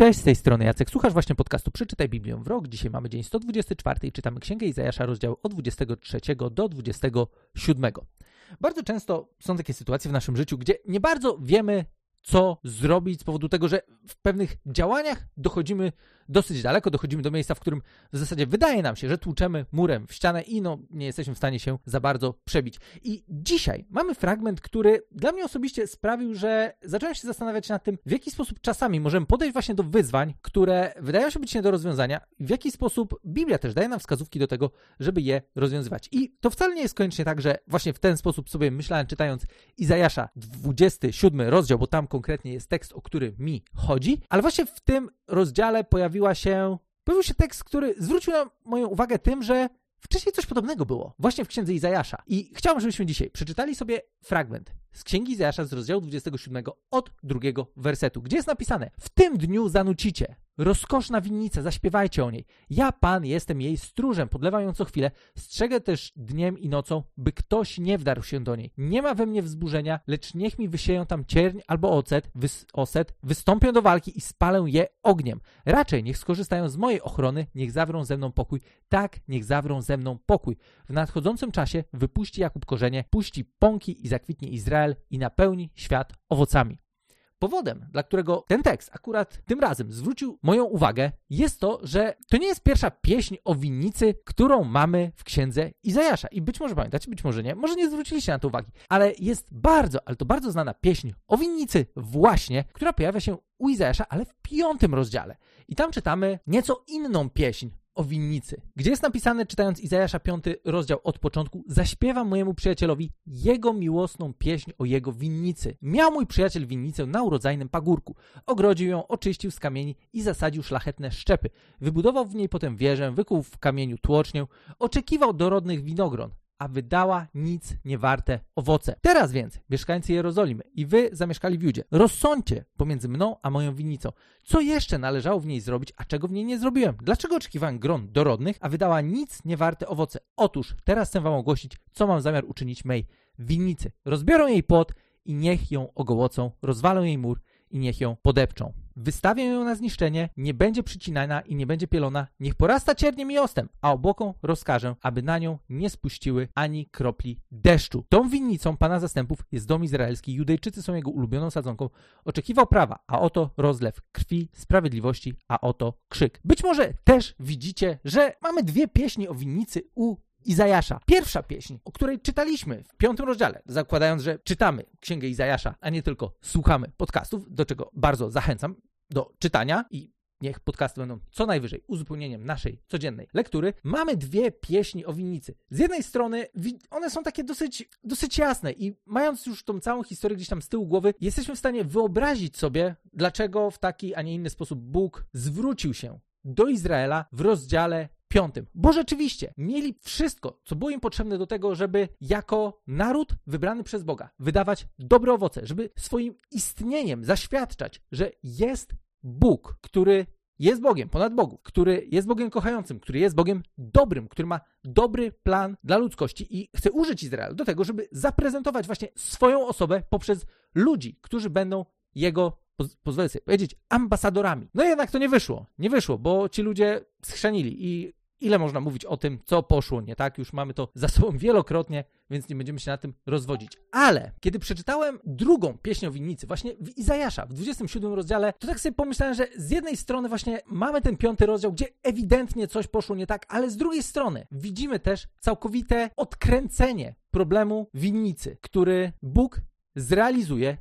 Cześć, z tej strony Jacek. Słuchasz właśnie podcastu Przeczytaj Biblię w rok. Dzisiaj mamy dzień 124 i czytamy Księgę Izajasza, rozdział od 23 do 27. Bardzo często są takie sytuacje w naszym życiu, gdzie nie bardzo wiemy, co zrobić z powodu tego, że w pewnych działaniach dochodzimy dosyć daleko, dochodzimy do miejsca, w którym w zasadzie wydaje nam się, że tłuczemy murem w ścianę i no, nie jesteśmy w stanie się za bardzo przebić. I dzisiaj mamy fragment, który dla mnie osobiście sprawił, że zacząłem się zastanawiać nad tym, w jaki sposób czasami możemy podejść właśnie do wyzwań, które wydają się być nie do rozwiązania, w jaki sposób Biblia też daje nam wskazówki do tego, żeby je rozwiązywać. I to wcale nie jest koniecznie tak, że właśnie w ten sposób sobie myślałem, czytając Izajasza 27 rozdział, bo tam konkretnie jest tekst, o który mi chodzi, ale właśnie w tym rozdziale pojawiła się, pojawił się tekst, który zwrócił na moją uwagę tym, że wcześniej coś podobnego było, właśnie w księdze Izajasza. I chciałbym, żebyśmy dzisiaj przeczytali sobie fragment z księgi Izajasza z rozdziału 27 od drugiego wersetu, gdzie jest napisane: W tym dniu zanucicie, rozkoszna winnica, zaśpiewajcie o niej. Ja, Pan, jestem jej stróżem, podlewam ją co chwilę, strzegę też dniem i nocą, by ktoś nie wdarł się do niej. Nie ma we mnie wzburzenia, lecz niech mi wysieją tam cierń albo ocet, wys oset, wystąpią do walki i spalę je ogniem. Raczej niech skorzystają z mojej ochrony, niech zawrą ze mną pokój. Tak, niech zawrą ze mną pokój. W nadchodzącym czasie wypuści Jakub korzenie, puści pąki i zakwitnie Izrael i napełni świat owocami. Powodem, dla którego ten tekst akurat tym razem zwrócił moją uwagę, jest to, że to nie jest pierwsza pieśń o winnicy, którą mamy w księdze Izajasza. I być może pamiętacie, być może nie, może nie zwróciliście na to uwagi, ale jest bardzo, ale to bardzo znana pieśń o winnicy właśnie, która pojawia się u Izajasza, ale w piątym rozdziale. I tam czytamy nieco inną pieśń o winnicy, gdzie jest napisane, czytając Izajasza 5 rozdział od początku, zaśpiewam mojemu przyjacielowi jego miłosną pieśń o jego winnicy. Miał mój przyjaciel winnicę na urodzajnym pagórku. Ogrodził ją, oczyścił z kamieni i zasadził szlachetne szczepy. Wybudował w niej potem wieżę, wykuł w kamieniu tłocznię, oczekiwał dorodnych winogron a wydała nic niewarte owoce. Teraz więc, mieszkańcy Jerozolimy i wy zamieszkali w Judzie, rozsądźcie pomiędzy mną a moją winnicą, co jeszcze należało w niej zrobić, a czego w niej nie zrobiłem. Dlaczego oczekiwałem gron dorodnych, a wydała nic niewarte owoce? Otóż teraz chcę wam ogłosić, co mam zamiar uczynić mej winnicy. Rozbiorą jej płot i niech ją ogołocą, rozwalą jej mur i niech ją podepczą. Wystawię ją na zniszczenie, nie będzie przycinana i nie będzie pielona, niech porasta cierniem i ostem, a obłoką rozkażę, aby na nią nie spuściły ani kropli deszczu. Tą winnicą Pana zastępów jest dom izraelski, Judejczycy są jego ulubioną sadzonką. Oczekiwał prawa, a oto rozlew krwi, sprawiedliwości, a oto krzyk. Być może też widzicie, że mamy dwie pieśni o winnicy u Izajasza. Pierwsza pieśń, o której czytaliśmy w piątym rozdziale, zakładając, że czytamy Księgę Izajasza, a nie tylko słuchamy podcastów, do czego bardzo zachęcam do czytania i niech podcasty będą co najwyżej uzupełnieniem naszej codziennej lektury, mamy dwie pieśni o winnicy. Z jednej strony one są takie dosyć, dosyć jasne i mając już tą całą historię gdzieś tam z tyłu głowy, jesteśmy w stanie wyobrazić sobie, dlaczego w taki, a nie inny sposób Bóg zwrócił się do Izraela w rozdziale piątym. Bo rzeczywiście mieli wszystko, co było im potrzebne do tego, żeby jako naród wybrany przez Boga wydawać dobre owoce, żeby swoim istnieniem zaświadczać, że jest Bóg, który jest Bogiem ponad Bogów, który jest Bogiem kochającym, który jest Bogiem dobrym, który ma dobry plan dla ludzkości i chce użyć Izraela do tego, żeby zaprezentować właśnie swoją osobę poprzez ludzi, którzy będą jego pozwolę sobie powiedzieć, ambasadorami. No jednak to nie wyszło. Nie wyszło, bo ci ludzie schrzanili i Ile można mówić o tym, co poszło nie tak? Już mamy to za sobą wielokrotnie, więc nie będziemy się na tym rozwodzić. Ale kiedy przeczytałem drugą pieśń o winnicy, właśnie w Izajasza, w 27 rozdziale, to tak sobie pomyślałem, że z jednej strony właśnie mamy ten piąty rozdział, gdzie ewidentnie coś poszło nie tak, ale z drugiej strony widzimy też całkowite odkręcenie problemu winnicy, który Bóg zrealizuje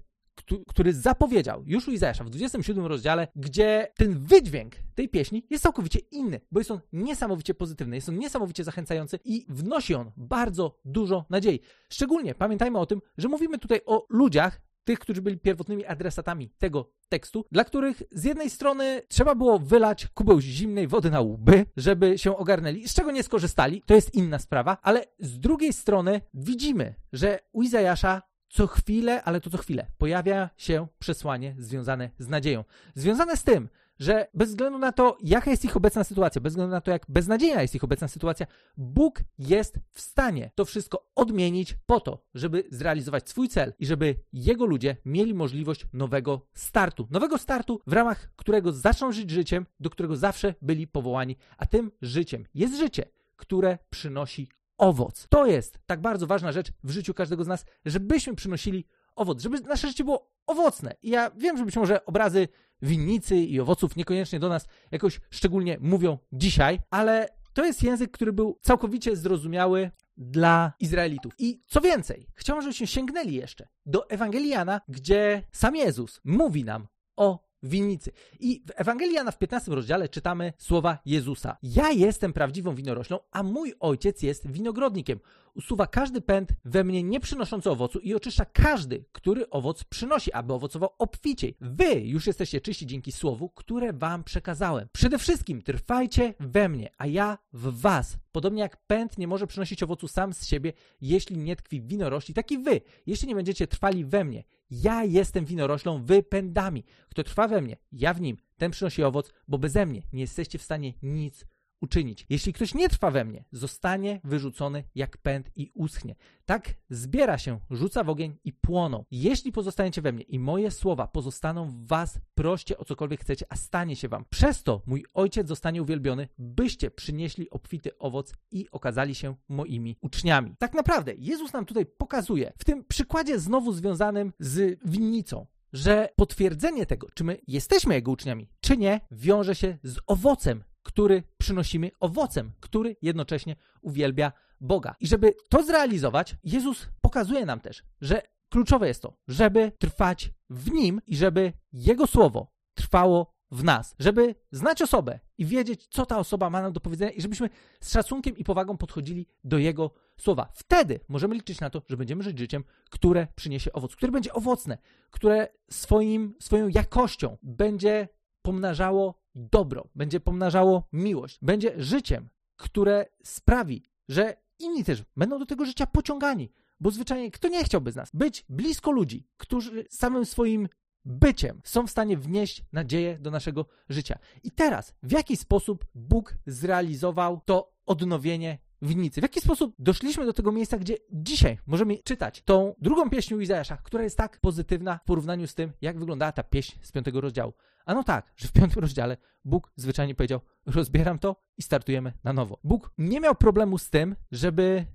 który zapowiedział już Izajasza w 27 rozdziale, gdzie ten wydźwięk tej pieśni jest całkowicie inny, bo jest on niesamowicie pozytywny, jest on niesamowicie zachęcający i wnosi on bardzo dużo nadziei. Szczególnie pamiętajmy o tym, że mówimy tutaj o ludziach, tych, którzy byli pierwotnymi adresatami tego tekstu, dla których z jednej strony trzeba było wylać kubeł zimnej wody na łby, żeby się ogarnęli, z czego nie skorzystali, to jest inna sprawa, ale z drugiej strony widzimy, że u Izajasza co chwilę, ale to co chwilę, pojawia się przesłanie związane z nadzieją. Związane z tym, że bez względu na to, jaka jest ich obecna sytuacja, bez względu na to, jak beznadziejna jest ich obecna sytuacja, Bóg jest w stanie to wszystko odmienić po to, żeby zrealizować swój cel i żeby jego ludzie mieli możliwość nowego startu. Nowego startu, w ramach którego zaczną żyć życiem, do którego zawsze byli powołani, a tym życiem jest życie, które przynosi owoc. To jest tak bardzo ważna rzecz w życiu każdego z nas, żebyśmy przynosili owoc, żeby nasze życie było owocne. I ja wiem, że być może obrazy winnicy i owoców niekoniecznie do nas jakoś szczególnie mówią dzisiaj, ale to jest język, który był całkowicie zrozumiały dla Izraelitów. I co więcej, chciałbym, żebyśmy sięgnęli jeszcze do Ewangeliana, gdzie sam Jezus mówi nam o winnicy. I w Ewangelii Jana w 15 rozdziale czytamy słowa Jezusa. Ja jestem prawdziwą winoroślą, a mój ojciec jest winogrodnikiem. Usuwa każdy pęd we mnie nie przynoszący owocu i oczyszcza każdy, który owoc przynosi, aby owocował obficiej. Wy już jesteście czyści dzięki słowu, które wam przekazałem. Przede wszystkim trwajcie we mnie, a ja w was. Podobnie jak pęd nie może przynosić owocu sam z siebie, jeśli nie tkwi w winorośli, tak i wy, jeśli nie będziecie trwali we mnie. Ja jestem winoroślą, wy pędami. Kto trwa we mnie, ja w nim, ten przynosi owoc, bo beze mnie nie jesteście w stanie nic uczynić. Jeśli ktoś nie trwa we mnie, zostanie wyrzucony jak pęd i uschnie. Tak zbiera się, rzuca w ogień i płoną. Jeśli pozostaniecie we mnie i moje słowa pozostaną w was, proście o cokolwiek chcecie, a stanie się wam. Przez to mój ojciec zostanie uwielbiony, byście przynieśli obfity owoc i okazali się moimi uczniami. Tak naprawdę Jezus nam tutaj pokazuje, w tym przykładzie znowu związanym z winnicą, że potwierdzenie tego, czy my jesteśmy Jego uczniami, czy nie, wiąże się z owocem, który przynosimy owocem, który jednocześnie uwielbia Boga. I żeby to zrealizować, Jezus pokazuje nam też, że kluczowe jest to, żeby trwać w Nim i żeby Jego słowo trwało w nas, żeby znać osobę i wiedzieć, co ta osoba ma nam do powiedzenia i żebyśmy z szacunkiem i powagą podchodzili do Jego słowa. Wtedy możemy liczyć na to, że będziemy żyć życiem, które przyniesie owoc, które będzie owocne, które swoim, swoją jakością będzie pomnażało dobro, będzie pomnażało miłość, będzie życiem, które sprawi, że inni też będą do tego życia pociągani. Bo zwyczajnie kto nie chciałby z nas być blisko ludzi, którzy samym swoim byciem są w stanie wnieść nadzieję do naszego życia. I teraz, w jaki sposób Bóg zrealizował to odnowienie winnicy? W jaki sposób doszliśmy do tego miejsca, gdzie dzisiaj możemy czytać tą drugą pieśń Izajasza, która jest tak pozytywna w porównaniu z tym, jak wyglądała ta pieśń z piątego rozdziału. A no tak, że w piątym rozdziale Bóg zwyczajnie powiedział: rozbieram to i startujemy na nowo. Bóg nie miał problemu z tym, żeby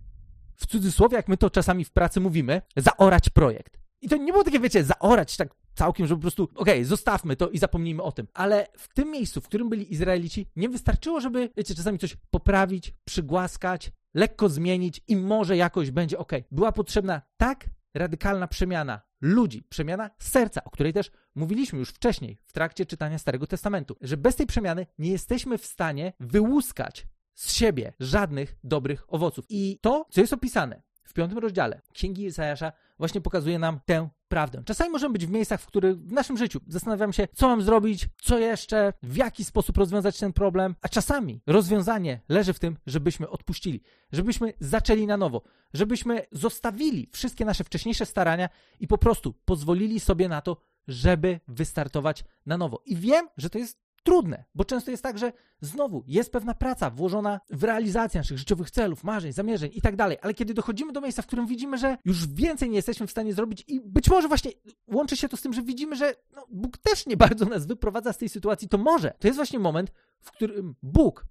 w cudzysłowie, jak my to czasami w pracy mówimy, zaorać projekt. I to nie było takie, wiecie, zaorać tak całkiem, żeby po prostu, okej, okay, zostawmy to i zapomnijmy o tym. Ale w tym miejscu, w którym byli Izraelici, nie wystarczyło, żeby, wiecie, czasami coś poprawić, przygłaskać, lekko zmienić i może jakoś będzie ok. Była potrzebna tak radykalna przemiana ludzi, przemiana serca, o której też mówiliśmy już wcześniej w trakcie czytania Starego Testamentu, że bez tej przemiany nie jesteśmy w stanie wyłuskać z siebie żadnych dobrych owoców. I to, co jest opisane w piątym rozdziale Księgi Izajasza, właśnie pokazuje nam tę prawdę. Czasami możemy być w miejscach, w których w naszym życiu zastanawiam się, co mam zrobić, co jeszcze, w jaki sposób rozwiązać ten problem, a czasami rozwiązanie leży w tym, żebyśmy odpuścili, żebyśmy zaczęli na nowo, żebyśmy zostawili wszystkie nasze wcześniejsze starania i po prostu pozwolili sobie na to, żeby wystartować na nowo. I wiem, że to jest trudne, bo często jest tak, że znowu jest pewna praca włożona w realizację naszych życiowych celów, marzeń, zamierzeń i tak dalej, ale kiedy dochodzimy do miejsca, w którym widzimy, że już więcej nie jesteśmy w stanie zrobić i być może właśnie łączy się to z tym, że widzimy, że no, Bóg też nie bardzo nas wyprowadza z tej sytuacji, to może. To jest właśnie moment, w którym Bóg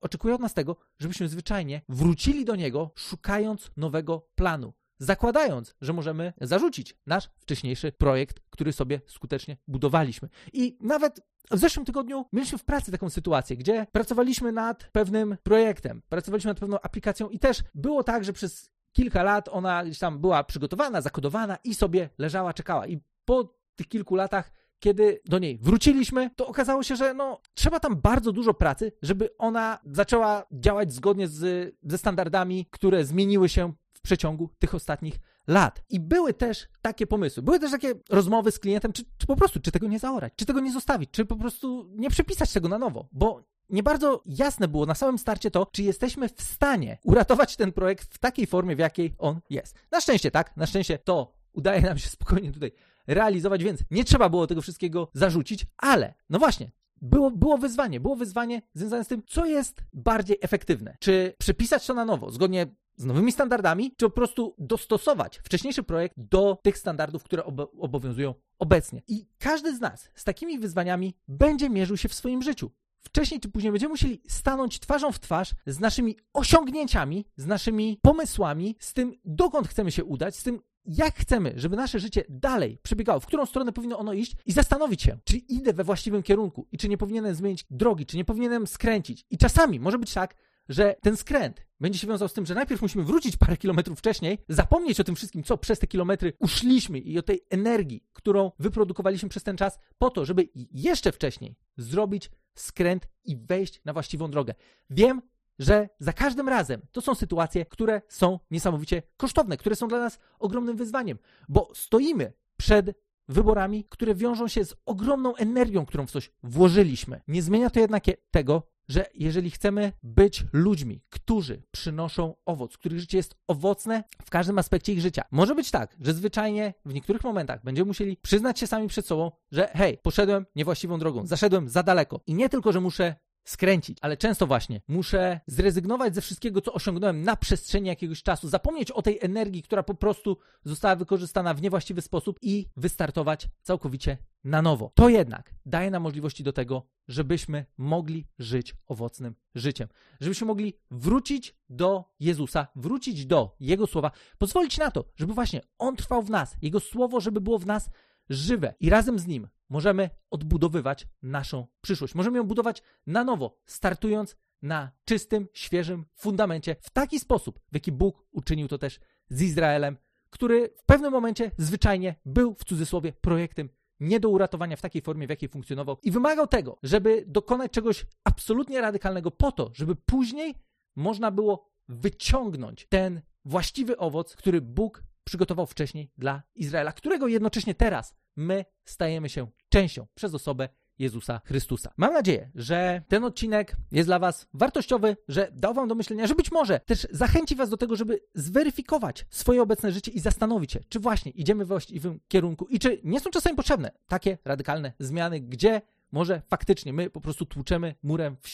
oczekuje od nas tego, żebyśmy zwyczajnie wrócili do Niego, szukając nowego planu zakładając, że możemy zarzucić nasz wcześniejszy projekt, który sobie skutecznie budowaliśmy. I nawet w zeszłym tygodniu mieliśmy w pracy taką sytuację, gdzie pracowaliśmy nad pewnym projektem, pracowaliśmy nad pewną aplikacją i też było tak, że przez kilka lat ona gdzieś tam była przygotowana, zakodowana i sobie leżała, czekała. I po tych kilku latach kiedy do niej wróciliśmy, to okazało się, że no, trzeba tam bardzo dużo pracy, żeby ona zaczęła działać zgodnie z, ze standardami, które zmieniły się przeciągu tych ostatnich lat. I były też takie pomysły, były też takie rozmowy z klientem, czy, czy po prostu, czy tego nie zaorać, czy tego nie zostawić, czy po prostu nie przepisać tego na nowo, bo nie bardzo jasne było na samym starcie to, czy jesteśmy w stanie uratować ten projekt w takiej formie, w jakiej on jest. Na szczęście tak, na szczęście to udaje nam się spokojnie tutaj realizować, więc nie trzeba było tego wszystkiego zarzucić, ale no właśnie, było, było wyzwanie, było wyzwanie związane z tym, co jest bardziej efektywne. Czy przepisać to na nowo, zgodnie z nowymi standardami, czy po prostu dostosować wcześniejszy projekt do tych standardów, które ob obowiązują obecnie. I każdy z nas z takimi wyzwaniami będzie mierzył się w swoim życiu. Wcześniej czy później będziemy musieli stanąć twarzą w twarz z naszymi osiągnięciami, z naszymi pomysłami, z tym, dokąd chcemy się udać, z tym, jak chcemy, żeby nasze życie dalej przebiegało, w którą stronę powinno ono iść i zastanowić się, czy idę we właściwym kierunku i czy nie powinienem zmienić drogi, czy nie powinienem skręcić. I czasami może być tak, że ten skręt będzie się wiązał z tym, że najpierw musimy wrócić parę kilometrów wcześniej, zapomnieć o tym wszystkim, co przez te kilometry uszliśmy i o tej energii, którą wyprodukowaliśmy przez ten czas, po to, żeby jeszcze wcześniej zrobić skręt i wejść na właściwą drogę. Wiem, że za każdym razem to są sytuacje, które są niesamowicie kosztowne, które są dla nas ogromnym wyzwaniem, bo stoimy przed wyborami, które wiążą się z ogromną energią, którą w coś włożyliśmy. Nie zmienia to jednak tego, że jeżeli chcemy być ludźmi, którzy przynoszą owoc, których życie jest owocne w każdym aspekcie ich życia, może być tak, że zwyczajnie w niektórych momentach będziemy musieli przyznać się sami przed sobą, że hej, poszedłem niewłaściwą drogą, zaszedłem za daleko. I nie tylko, że muszę skręcić, ale często właśnie muszę zrezygnować ze wszystkiego, co osiągnąłem na przestrzeni jakiegoś czasu, zapomnieć o tej energii, która po prostu została wykorzystana w niewłaściwy sposób i wystartować całkowicie na nowo. To jednak daje nam możliwości do tego, żebyśmy mogli żyć owocnym życiem, żebyśmy mogli wrócić do Jezusa, wrócić do Jego słowa, pozwolić na to, żeby właśnie On trwał w nas, Jego słowo, żeby było w nas żywe i razem z Nim możemy odbudowywać naszą przyszłość. Możemy ją budować na nowo, startując na czystym, świeżym fundamencie, w taki sposób, w jaki Bóg uczynił to też z Izraelem, który w pewnym momencie zwyczajnie był w cudzysłowie projektem nie do uratowania w takiej formie, w jakiej funkcjonował i wymagał tego, żeby dokonać czegoś absolutnie radykalnego po to, żeby później można było wyciągnąć ten właściwy owoc, który Bóg przygotował wcześniej dla Izraela, którego jednocześnie teraz my stajemy się częścią przez osobę Jezusa Chrystusa. Mam nadzieję, że ten odcinek jest dla Was wartościowy, że dał Wam do myślenia, że być może też zachęci Was do tego, żeby zweryfikować swoje obecne życie i zastanowić się, czy właśnie idziemy w właściwym kierunku i czy nie są czasami potrzebne takie radykalne zmiany, gdzie może faktycznie my po prostu tłuczemy murem w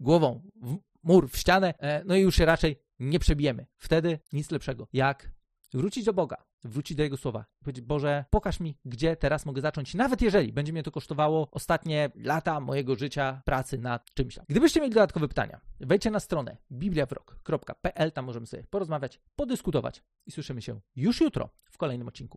głową w mur, w ścianę, e, no i już się raczej nie przebijemy. Wtedy nic lepszego, jak wrócić do Boga, wrócić do Jego słowa i powiedzieć, Boże, pokaż mi, gdzie teraz mogę zacząć, nawet jeżeli będzie mnie to kosztowało ostatnie lata mojego życia, pracy nad czymś. Gdybyście mieli dodatkowe pytania, wejdźcie na stronę bibliawrok.pl, tam możemy sobie porozmawiać, podyskutować i słyszymy się już jutro w kolejnym odcinku.